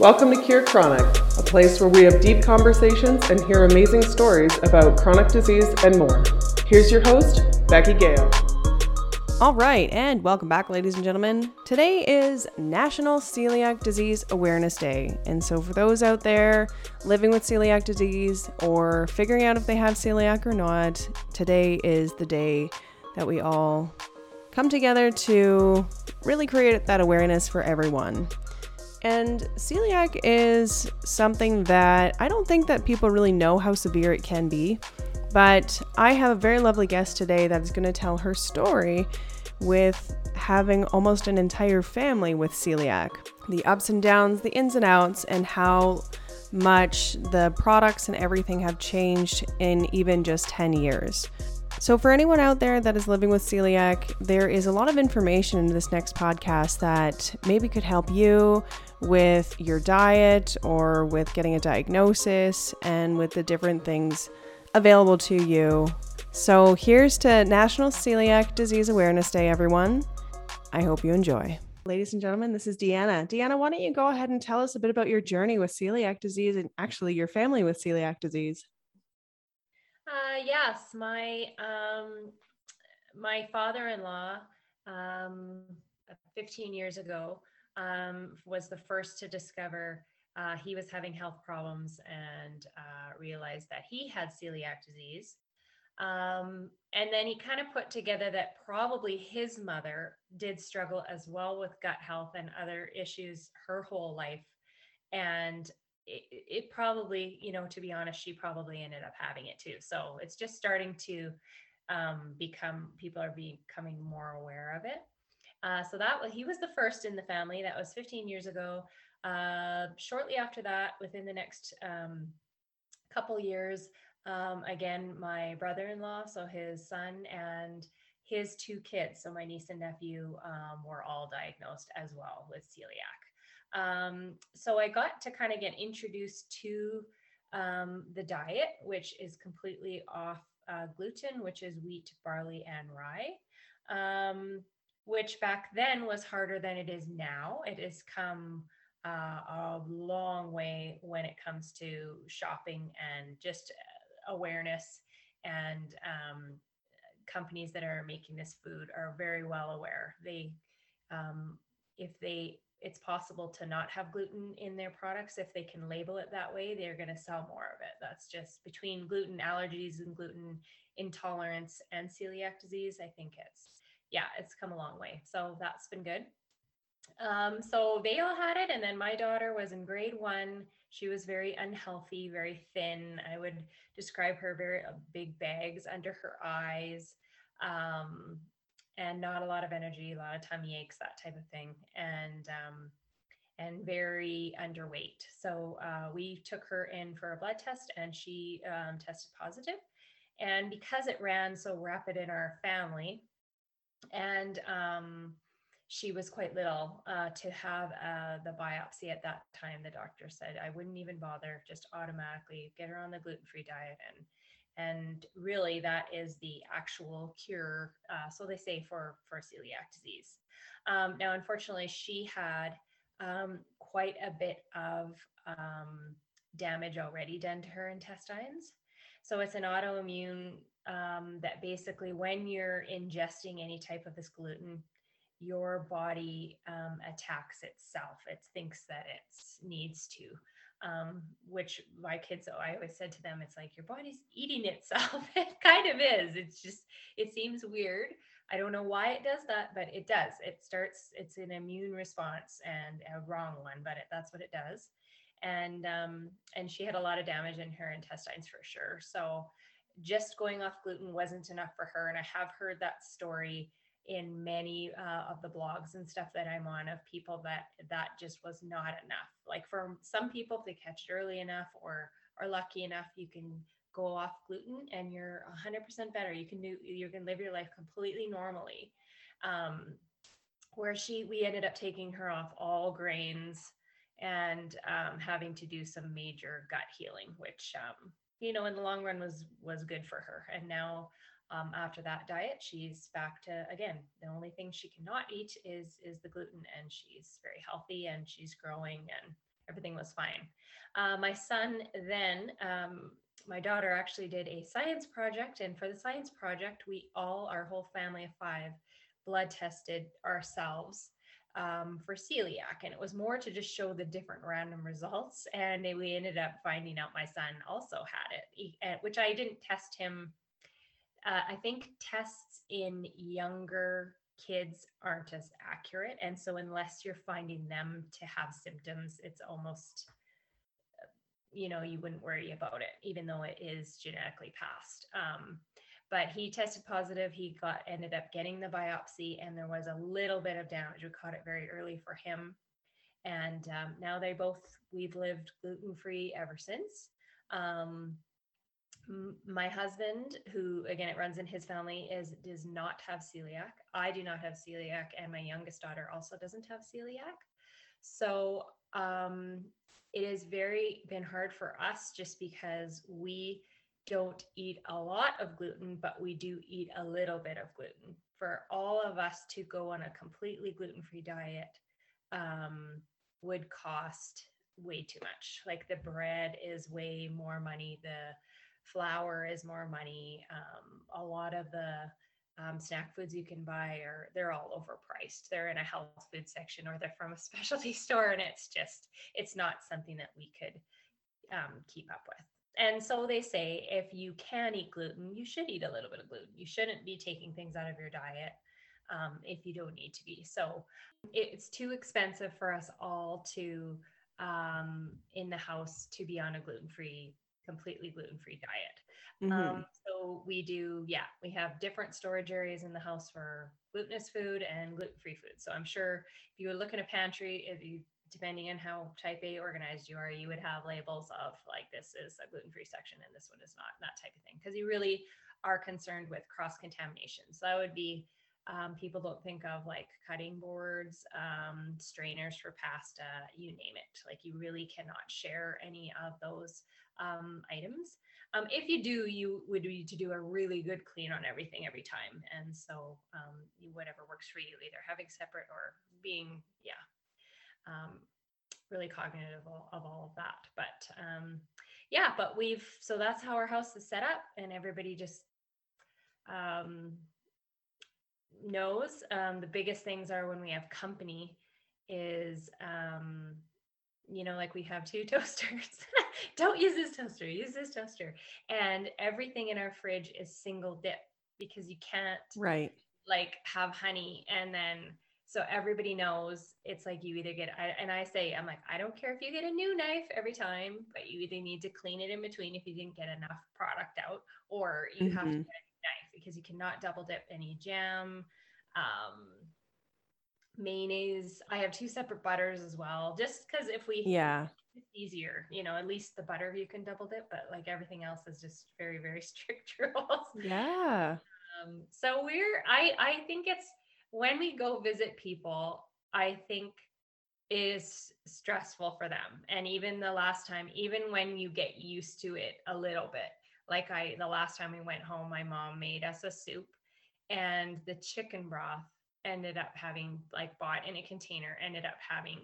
Welcome to Cure Chronic, a place where we have deep conversations and hear amazing stories about chronic disease and more. Here's your host, Becky Gale. All right, and welcome back, ladies and gentlemen. Today is National Celiac Disease Awareness Day. And so, for those out there living with celiac disease or figuring out if they have celiac or not, today is the day that we all come together to really create that awareness for everyone. And celiac is something that I don't think that people really know how severe it can be. But I have a very lovely guest today that is going to tell her story with having almost an entire family with celiac. The ups and downs, the ins and outs, and how much the products and everything have changed in even just 10 years. So, for anyone out there that is living with celiac, there is a lot of information in this next podcast that maybe could help you with your diet or with getting a diagnosis and with the different things available to you. So, here's to National Celiac Disease Awareness Day, everyone. I hope you enjoy. Ladies and gentlemen, this is Deanna. Deanna, why don't you go ahead and tell us a bit about your journey with celiac disease and actually your family with celiac disease? Uh, yes, my um, my father-in-law, um, 15 years ago, um, was the first to discover uh, he was having health problems and uh, realized that he had celiac disease. Um, and then he kind of put together that probably his mother did struggle as well with gut health and other issues her whole life. And it, it probably, you know, to be honest, she probably ended up having it too. So it's just starting to um, become, people are becoming more aware of it. Uh, so that was he was the first in the family. That was 15 years ago. Uh, shortly after that, within the next um, couple years, um, again, my brother-in-law, so his son and his two kids, so my niece and nephew, um, were all diagnosed as well with celiac. Um, so I got to kind of get introduced to um, the diet, which is completely off uh, gluten, which is wheat, barley, and rye. Um, which back then was harder than it is now. It has come uh, a long way when it comes to shopping and just uh, awareness. And um, companies that are making this food are very well aware. They, um, if they, it's possible to not have gluten in their products. If they can label it that way, they're going to sell more of it. That's just between gluten allergies and gluten intolerance and celiac disease. I think it's yeah, it's come a long way. So that's been good. Um, so they all had it, and then my daughter was in grade one. She was very unhealthy, very thin. I would describe her very uh, big bags under her eyes, um, and not a lot of energy, a lot of tummy aches, that type of thing, and um, and very underweight. So uh, we took her in for a blood test, and she um, tested positive. And because it ran so rapid in our family, and um, she was quite little uh, to have uh, the biopsy at that time. The doctor said I wouldn't even bother, just automatically get her on the gluten-free diet, and and really that is the actual cure. Uh, so they say for for celiac disease. Um, now, unfortunately, she had um, quite a bit of um, damage already done to her intestines. So it's an autoimmune um, that basically when you're ingesting any type of this gluten, your body um, attacks itself. It thinks that it needs to, um, which my kids, I always said to them, it's like your body's eating itself. it kind of is. It's just, it seems weird. I don't know why it does that, but it does. It starts, it's an immune response and a wrong one, but it, that's what it does. And um, and she had a lot of damage in her intestines for sure. So just going off gluten wasn't enough for her. And I have heard that story in many uh, of the blogs and stuff that I'm on of people that that just was not enough. Like for some people, if they catch it early enough or are lucky enough, you can go off gluten and you're 100% better. You can do you can live your life completely normally. Um, where she we ended up taking her off all grains and um, having to do some major gut healing, which um, you know in the long run was was good for her and now um, after that diet she's back to again the only thing she cannot eat is is the gluten and she's very healthy and she's growing and everything was fine. Uh, my son then, um, my daughter actually did a science project, and for the science project, we all, our whole family of five, blood tested ourselves um, for celiac, and it was more to just show the different random results. And we ended up finding out my son also had it, which I didn't test him. Uh, I think tests in younger kids aren't as accurate, and so unless you're finding them to have symptoms, it's almost you know you wouldn't worry about it even though it is genetically passed. Um, but he tested positive. He got ended up getting the biopsy and there was a little bit of damage. We caught it very early for him. And um, now they both we've lived gluten free ever since. Um, my husband who again it runs in his family is does not have celiac i do not have celiac and my youngest daughter also doesn't have celiac so um, it has very been hard for us just because we don't eat a lot of gluten, but we do eat a little bit of gluten. For all of us to go on a completely gluten free diet um, would cost way too much. Like the bread is way more money, the flour is more money. Um, a lot of the um, snack foods you can buy are they're all overpriced. They're in a health food section or they're from a specialty store and it's just it's not something that we could um, keep up with. And so they say if you can eat gluten you should eat a little bit of gluten. You shouldn't be taking things out of your diet um, if you don't need to be. So it's too expensive for us all to um, in the house to be on a gluten-free completely gluten-free diet Mm-hmm. Um, so we do, yeah, we have different storage areas in the house for glutinous food and gluten-free food. So I'm sure if you would look in a pantry, if you depending on how type A organized you are, you would have labels of like this is a gluten-free section and this one is not, that type of thing. Because you really are concerned with cross-contamination. So that would be um, people don't think of like cutting boards, um, strainers for pasta, you name it. Like you really cannot share any of those um, items. Um, if you do, you would need to do a really good clean on everything every time. And so um, whatever works for you, either having separate or being, yeah, um, really cognitive of, all of that. But um, yeah, but we've, so that's how our house is set up and everybody just um, knows. The biggest things are when we have company is you know, like we have two toasters. Don't use this toaster, use this toaster. And everything in our fridge is single dip because you can't right like have honey and then so everybody knows it's like you either get I, and i say i'm like i don't care if you get a new knife every time but you either need to clean it in between if you didn't get enough product out or you mm-hmm. have to mm-hmm. get a new knife because you cannot double dip any jam um mayonnaise. I have two separate butters as well, just because if we yeah it's easier, you know, at least the butter you can double dip, but like everything else is just very very strict rules. Yeah. Um, so we're I I think it's when we go visit people, I think is stressful for them. And even the last time, even when you get used to it a little bit, like I the last time we went home, my mom made us a soup and the chicken broth ended up having like bought in a container ended up having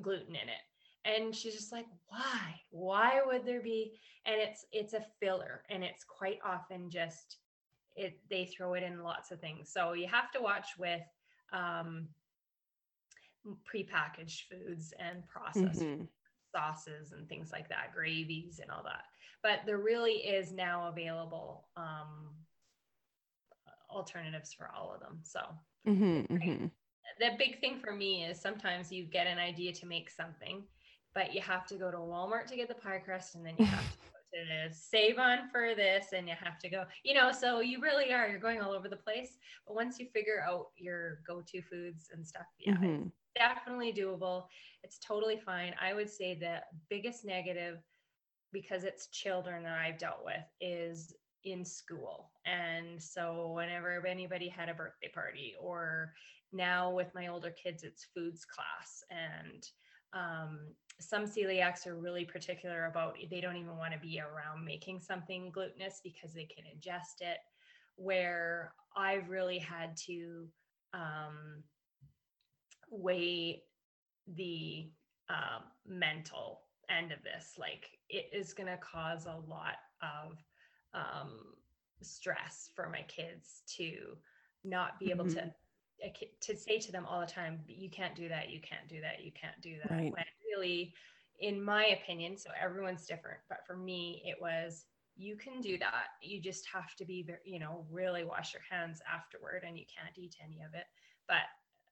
gluten in it. And she's just like why? Why would there be? And it's it's a filler and it's quite often just it they throw it in lots of things. So you have to watch with um prepackaged foods and processed mm-hmm. sauces and things like that gravies and all that. But there really is now available um alternatives for all of them. So Mm-hmm, mm-hmm. The big thing for me is sometimes you get an idea to make something, but you have to go to Walmart to get the pie crust, and then you have to go to Save On for this, and you have to go, you know, so you really are, you're going all over the place. But once you figure out your go to foods and stuff, yeah, mm-hmm. it's definitely doable. It's totally fine. I would say the biggest negative, because it's children that I've dealt with, is in school. And so whenever anybody had a birthday party, or now with my older kids, it's foods class. And um, some celiacs are really particular about they don't even want to be around making something glutinous because they can ingest it. Where I've really had to um, weigh the um, mental end of this. Like it is going to cause a lot of um, stress for my kids to not be able mm-hmm. to to say to them all the time you can't do that you can't do that you can't do that right. when really in my opinion so everyone's different but for me it was you can do that you just have to be very you know really wash your hands afterward and you can't eat any of it but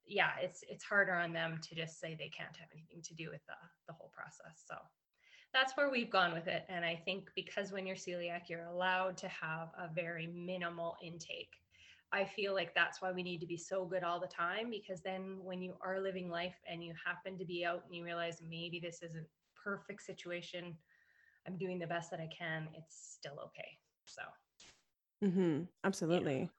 yeah it's it's harder on them to just say they can't have anything to do with the the whole process so that's where we've gone with it. And I think because when you're celiac, you're allowed to have a very minimal intake. I feel like that's why we need to be so good all the time because then when you are living life and you happen to be out and you realize maybe this isn't perfect situation, I'm doing the best that I can, it's still okay. So mm-hmm. absolutely.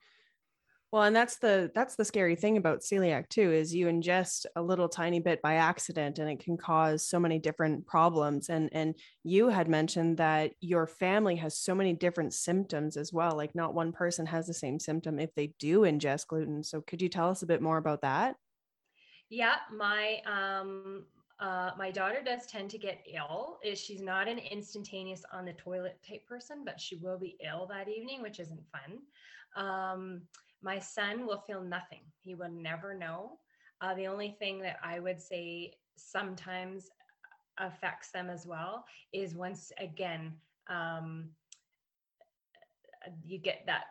Well, and that's the that's the scary thing about celiac too is you ingest a little tiny bit by accident and it can cause so many different problems and and you had mentioned that your family has so many different symptoms as well like not one person has the same symptom if they do ingest gluten. So could you tell us a bit more about that? Yeah, my um uh, my daughter does tend to get ill. She's not an instantaneous on the toilet type person, but she will be ill that evening, which isn't fun. Um, my son will feel nothing. He will never know. Uh, the only thing that I would say sometimes affects them as well is once again, um, you get that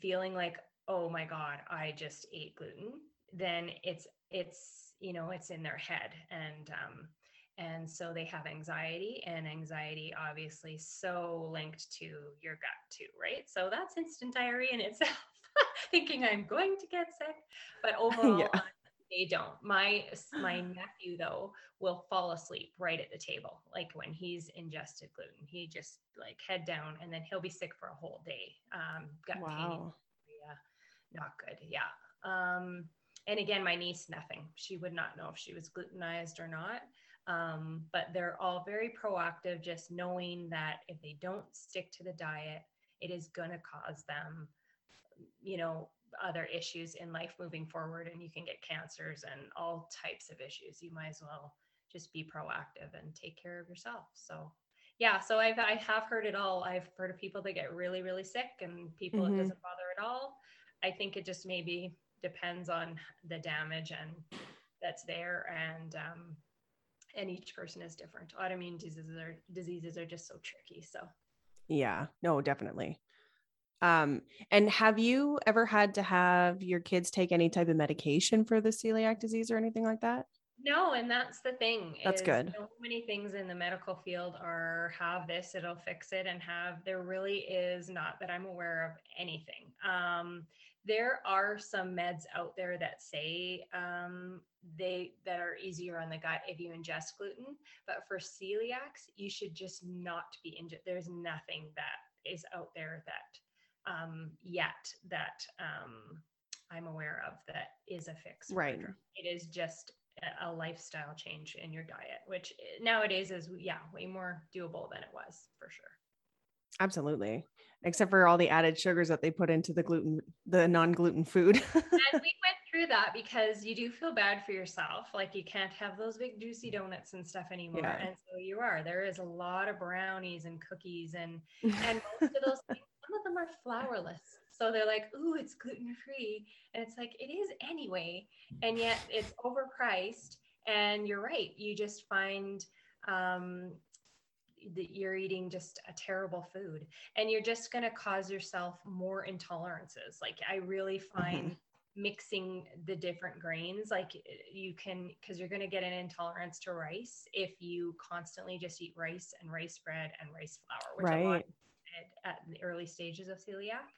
feeling like, oh my God, I just ate gluten. Then it's, it's, you know, it's in their head. And, um, and so they have anxiety and anxiety obviously so linked to your gut too right so that's instant diarrhea in itself thinking I'm going to get sick. But overall, yeah. they don't. My my nephew though will fall asleep right at the table, like when he's ingested gluten. He just like head down, and then he'll be sick for a whole day. Um, gut wow. pain, yeah, not good. Yeah. Um, and again, my niece, nothing. She would not know if she was glutenized or not. Um, but they're all very proactive, just knowing that if they don't stick to the diet, it is going to cause them you know other issues in life moving forward and you can get cancers and all types of issues you might as well just be proactive and take care of yourself. So yeah so i've i have heard it all. I've heard of people that get really really sick and people mm-hmm. it doesn't bother at all. I think it just maybe depends on the damage and that's there and um and each person is different. Autoimmune diseases are diseases are just so tricky so. Yeah. No definitely um, and have you ever had to have your kids take any type of medication for the celiac disease or anything like that? No, and that's the thing. That's good. So many things in the medical field are have this, it'll fix it, and have there really is not that I'm aware of anything. Um, there are some meds out there that say um, they that are easier on the gut if you ingest gluten, but for celiacs, you should just not be ingest. There's nothing that is out there that um, yet that um, I'm aware of that is a fix. Right. It is just a lifestyle change in your diet, which nowadays is yeah way more doable than it was for sure. Absolutely. Except for all the added sugars that they put into the gluten, the non-gluten food. and we went through that because you do feel bad for yourself. Like you can't have those big juicy donuts and stuff anymore. Yeah. And so you are. There is a lot of brownies and cookies and and most of those things them are flourless. So they're like, ooh, it's gluten free. And it's like, it is anyway. And yet it's overpriced. And you're right. You just find um, that you're eating just a terrible food and you're just going to cause yourself more intolerances. Like, I really find. Mm-hmm mixing the different grains like you can because you're going to get an intolerance to rice if you constantly just eat rice and rice bread and rice flour which right at the early stages of celiac.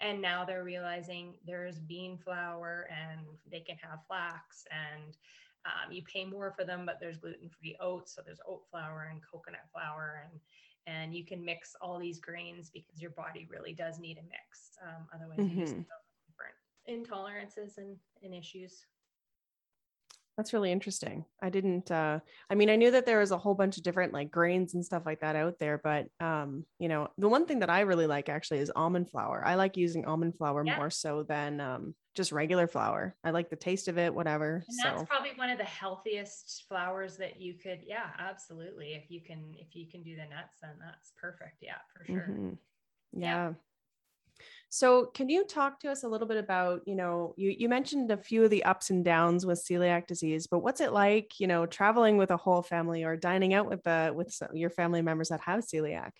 And now they're realizing there's bean flour and they can have flax and um, you pay more for them, but there's gluten-free oats. So there's oat flour and coconut flour and and you can mix all these grains because your body really does need a mix. Um, otherwise, mm-hmm. you just mm-hmm. different intolerances and, and issues. That's really interesting. I didn't uh I mean I knew that there was a whole bunch of different like grains and stuff like that out there, but um, you know, the one thing that I really like actually is almond flour. I like using almond flour yeah. more so than um just regular flour. I like the taste of it, whatever. And that's so. probably one of the healthiest flours that you could, yeah, absolutely. If you can if you can do the nuts, then that's perfect. Yeah, for sure. Mm-hmm. yeah. yeah. So, can you talk to us a little bit about, you know, you, you mentioned a few of the ups and downs with celiac disease, but what's it like, you know, traveling with a whole family or dining out with the with your family members that have celiac?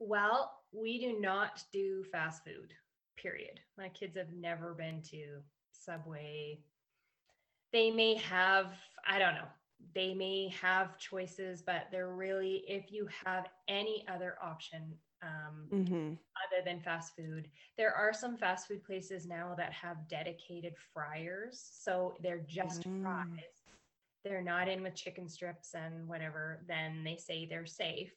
Well, we do not do fast food. Period. My kids have never been to Subway. They may have, I don't know, they may have choices, but they're really, if you have any other option, um, mm-hmm. other than fast food. There are some fast food places now that have dedicated fryers. So they're just mm. fries. They're not in with chicken strips and whatever, then they say they're safe.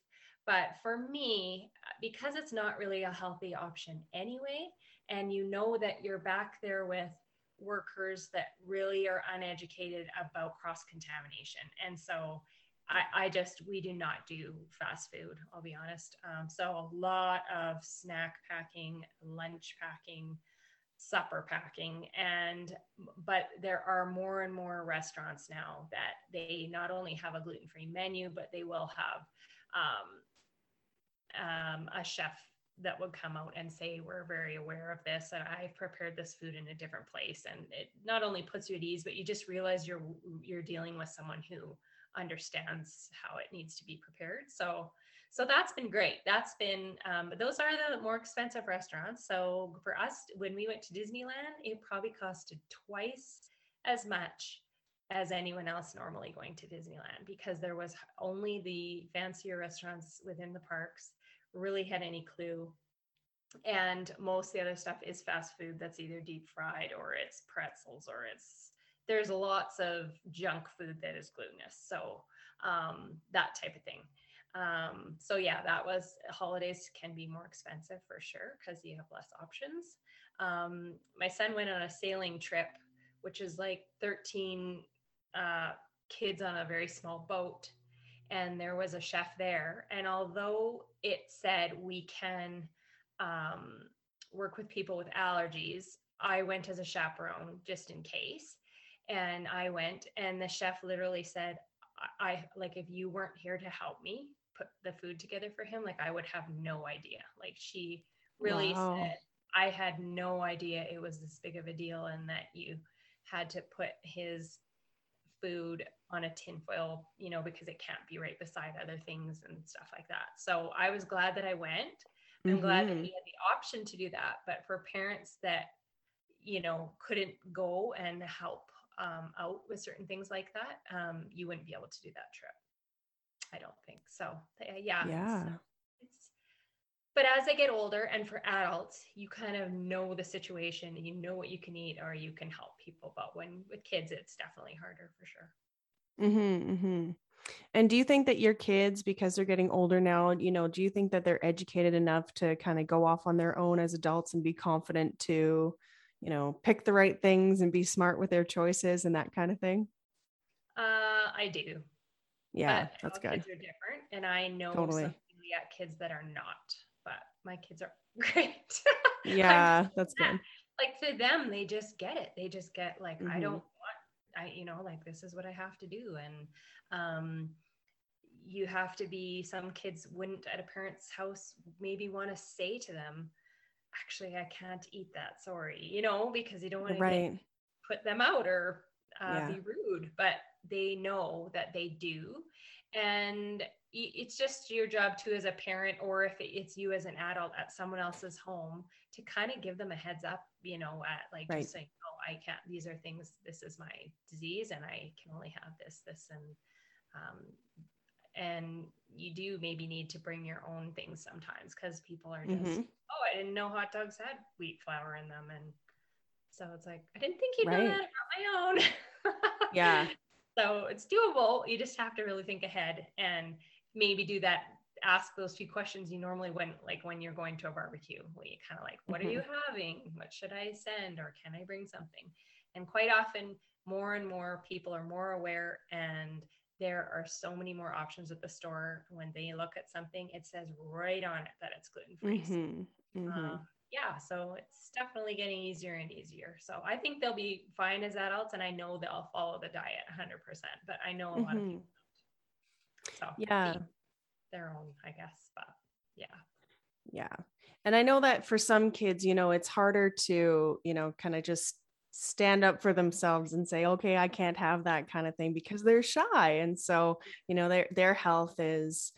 But for me, because it's not really a healthy option anyway, and you know that you're back there with workers that really are uneducated about cross contamination. And so I, I just we do not do fast food i'll be honest. Um, so a lot of snack packing lunch packing supper packing and but there are more and more restaurants now that they not only have a gluten-free menu but they will have um, um, a chef that would come out and say we're very aware of this and i've prepared this food in a different place. And it not only puts you at ease but you just realize you're you're dealing with someone who understands how it needs to be prepared. So so that's been great. That's been um, those are the more expensive restaurants. So for us, when we went to Disneyland, it probably costed twice as much as anyone else normally going to Disneyland because there was only the fancier restaurants within the parks really had any clue. And most of the other stuff is fast food that's either deep fried or it's pretzels or it's there's lots of junk food that is glutinous. So um, that type of thing. Um, so yeah, that was holidays can be more expensive for sure because you have less options. Um, my son went on a sailing trip, which is like 13 uh, kids on a very small boat, and there was a chef there. And although it said we can um, work with people with allergies, I went as a chaperone just in case and I went and the chef literally said, I, I like if you weren't here to help me put the food together for him, like I would have no idea. Like she really wow. said, I had no idea it was this big of a deal and that you had to put his food on a tinfoil, you know, because it can't be right beside other things and stuff like that. So I was glad that I went. I'm mm-hmm. glad that mm-hmm. he had the option to do that. But for parents that, you know, couldn't go and help um, out with certain things like that, um, you wouldn't be able to do that trip. I don't think so. Yeah. Yeah. It's, but as I get older and for adults, you kind of know the situation and you know what you can eat or you can help people. But when with kids, it's definitely harder for sure. Mm-hmm, mm-hmm. And do you think that your kids, because they're getting older now, you know, do you think that they're educated enough to kind of go off on their own as adults and be confident to, you know, pick the right things and be smart with their choices and that kind of thing? Uh, I do. Yeah, but that's good. Kids are different, and I know totally. some celiac kids that are not, but my kids are great. yeah, that's good. Like for them, they just get it. They just get like, mm-hmm. I don't want, I you know, like this is what I have to do, and um, you have to be. Some kids wouldn't at a parent's house maybe want to say to them, actually I can't eat that. Sorry, you know, because you don't want right. to put them out or uh, yeah. be rude, but they know that they do. And it's just your job too as a parent, or if it's you as an adult at someone else's home, to kind of give them a heads up, you know, at like right. just saying, "Oh, I can't. These are things. This is my disease, and I can only have this, this, and um, and you do maybe need to bring your own things sometimes because people are just mm-hmm. oh i didn't know hot dogs had wheat flour in them and so it's like i didn't think you'd right. know that about my own yeah so it's doable you just have to really think ahead and maybe do that ask those few questions you normally when like when you're going to a barbecue where you kind of like what mm-hmm. are you having what should i send or can i bring something and quite often more and more people are more aware and there are so many more options at the store when they look at something it says right on it that it's gluten free mm-hmm. mm-hmm. um, yeah so it's definitely getting easier and easier so i think they'll be fine as adults and i know they'll follow the diet 100% but i know a lot mm-hmm. of people so yeah their own i guess but yeah yeah and i know that for some kids you know it's harder to you know kind of just stand up for themselves and say okay i can't have that kind of thing because they're shy and so you know their their health is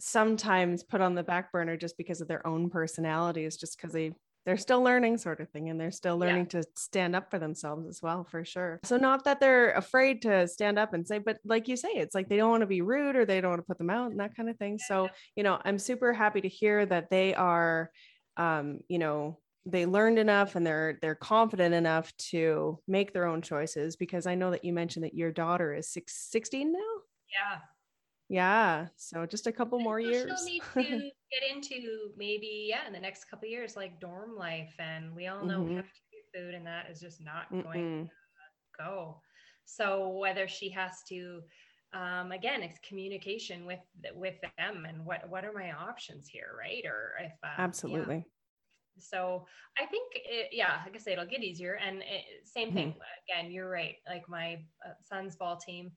sometimes put on the back burner just because of their own personalities just because they they're still learning sort of thing and they're still learning yeah. to stand up for themselves as well for sure. So not that they're afraid to stand up and say but like you say it's like they don't want to be rude or they don't want to put them out and that kind of thing so you know i'm super happy to hear that they are um you know they learned enough and they're they're confident enough to make their own choices because I know that you mentioned that your daughter is six, 16 now. Yeah. Yeah. So just a couple more years. She'll need to get into maybe, yeah, in the next couple years, like dorm life. And we all know mm-hmm. food and that is just not Mm-mm. going to go. So whether she has to um, again, it's communication with with them and what what are my options here, right? Or if uh, absolutely, yeah so I think, it, yeah, like I say, it'll get easier. And it, same thing. Mm-hmm. Again, you're right. Like my uh, son's ball team,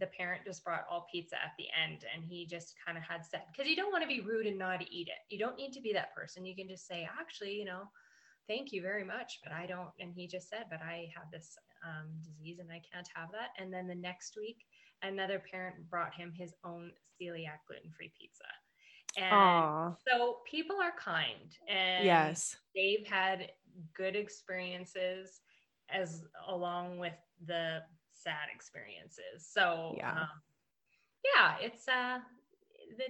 the parent just brought all pizza at the end, and he just kind of had said, because you don't want to be rude and not eat it. You don't need to be that person. You can just say, actually, you know, thank you very much, but I don't. And he just said, but I have this um, disease and I can't have that. And then the next week, another parent brought him his own celiac gluten free pizza. And Aww. so people are kind and yes, they've had good experiences as along with the sad experiences. So yeah, um, yeah, it's uh,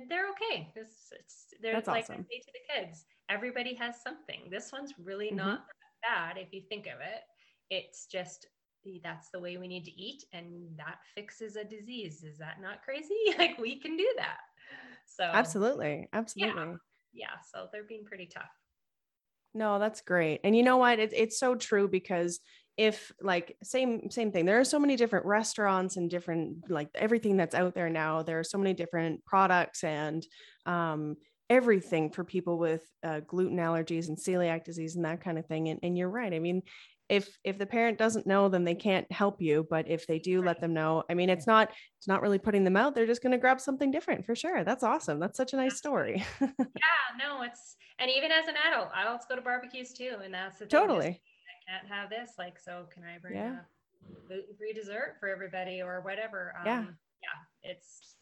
they're okay. It's, it's they're That's like awesome. I say to the kids, everybody has something. This one's really mm-hmm. not bad if you think of it. It's just that's the way we need to eat, and that fixes a disease. Is that not crazy? like we can do that. So absolutely, absolutely. Yeah, yeah. So they're being pretty tough. No, that's great. And you know what? It's it's so true because if like same same thing there are so many different restaurants and different like everything that's out there now there are so many different products and um, everything for people with uh, gluten allergies and celiac disease and that kind of thing and, and you're right i mean if if the parent doesn't know then they can't help you but if they do let them know. I mean it's not it's not really putting them out. They're just going to grab something different for sure. That's awesome. That's such a nice story. Yeah no it's and even as an adult adults go to barbecues too and that's the totally. I can't have this like so can i bring yeah. a gluten-free dessert for everybody or whatever? Um, yeah yeah it's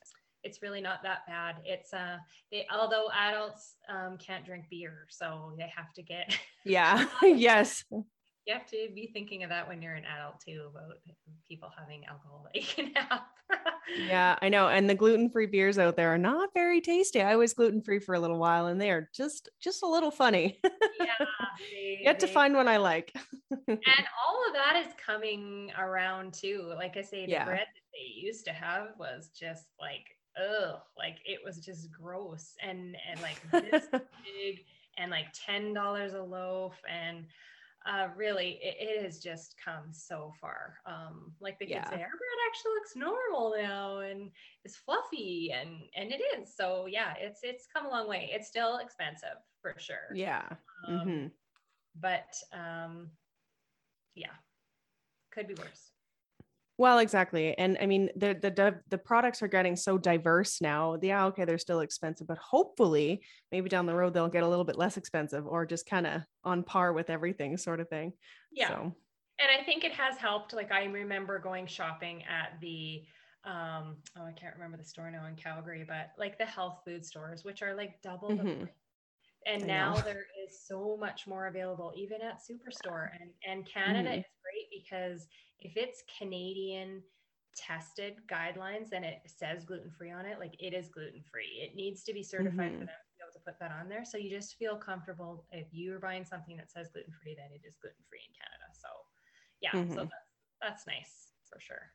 it's really not that bad. It's uh, they, although adults um, can't drink beer, so they have to get. yeah. yes you have to be thinking of that when you're an adult too about people having alcohol they can have. yeah, I know. And the gluten-free beers out there are not very tasty. I was gluten-free for a little while and they are just just a little funny. yeah. They, Yet to find one I like. and all of that is coming around too. Like I say, the yeah. bread that they used to have was just like, ugh, like it was just gross and and like this big and like ten dollars a loaf and uh, really it, it, has just come so far. Um, like the kids yeah. say, our bread actually looks normal now and it's fluffy and and it is. So yeah, it's it's come a long way. It's still expensive for sure. Yeah. Um, mm-hmm. But um, yeah, could be worse. Well, exactly. And I mean, the, the, the products are getting so diverse now. Yeah. Okay. They're still expensive, but hopefully maybe down the road, they'll get a little bit less expensive or just kind of on par with everything sort of thing. Yeah. So. And I think it has helped. Like I remember going shopping at the, um, oh, I can't remember the store now in Calgary, but like the health food stores, which are like double mm-hmm. the and I now there is so much more available even at superstore and and canada mm-hmm. is because if it's Canadian tested guidelines and it says gluten free on it, like it is gluten free. It needs to be certified mm-hmm. for them to be able to put that on there. So you just feel comfortable if you're buying something that says gluten free, then it is gluten free in Canada. So yeah, mm-hmm. so that's, that's nice for sure.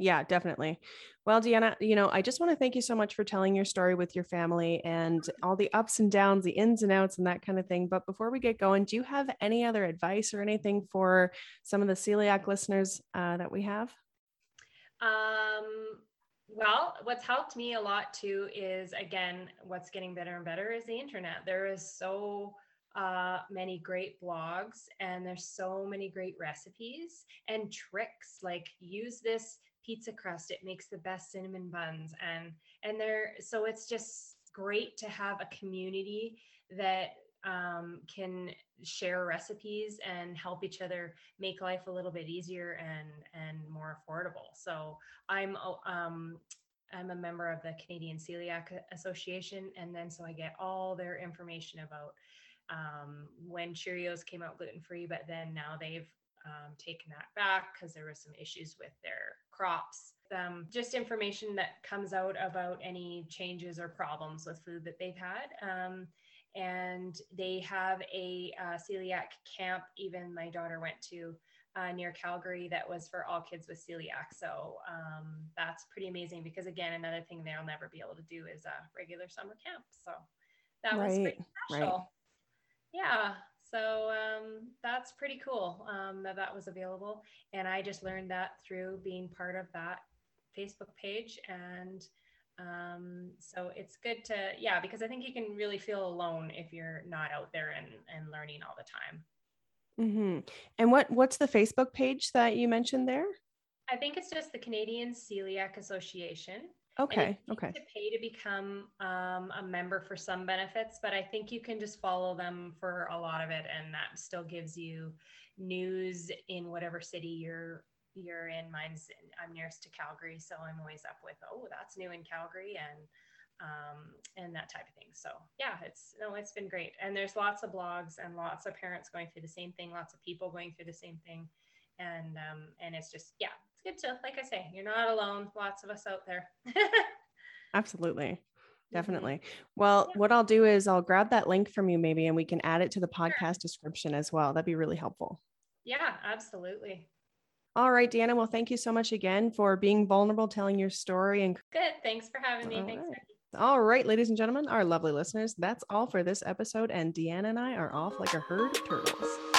Yeah, definitely. Well, Deanna, you know, I just want to thank you so much for telling your story with your family and all the ups and downs, the ins and outs, and that kind of thing. But before we get going, do you have any other advice or anything for some of the celiac listeners uh, that we have? Um, well, what's helped me a lot too is again, what's getting better and better is the internet. There is so uh, many great blogs and there's so many great recipes and tricks like use this pizza crust it makes the best cinnamon buns and and they're so it's just great to have a community that um, can share recipes and help each other make life a little bit easier and and more affordable. So i'm um, i'm a member of the canadian celiac association and then so i get all their information about um, when cheerios came out gluten free but then now they've um, taken that back because there was some issues with their crops. Um, just information that comes out about any changes or problems with food that they've had. Um, and they have a uh, celiac camp, even my daughter went to uh, near Calgary that was for all kids with celiac. So um, that's pretty amazing because, again, another thing they'll never be able to do is a regular summer camp. So that right, was pretty special. Right. Yeah. So um, that's pretty cool um, that that was available. And I just learned that through being part of that Facebook page. And um, so it's good to, yeah, because I think you can really feel alone if you're not out there and, and learning all the time. Mm-hmm. And what what's the Facebook page that you mentioned there? I think it's just the Canadian Celiac Association. Okay. Okay. To pay to become um, a member for some benefits, but I think you can just follow them for a lot of it, and that still gives you news in whatever city you're you're in. Mine's I'm nearest to Calgary, so I'm always up with oh that's new in Calgary and um, and that type of thing. So yeah, it's no, it's been great, and there's lots of blogs and lots of parents going through the same thing, lots of people going through the same thing, and um, and it's just yeah, it's good to, like I say, you're not alone. Lots of us out there. Absolutely. Mm-hmm. Definitely. Well, yeah. what I'll do is I'll grab that link from you maybe and we can add it to the podcast sure. description as well. That'd be really helpful. Yeah, absolutely. All right, Deanna. Well, thank you so much again for being vulnerable, telling your story. And good. Thanks for having me. All Thanks. Right. All right, ladies and gentlemen, our lovely listeners, that's all for this episode. And Deanna and I are off like a herd of turtles.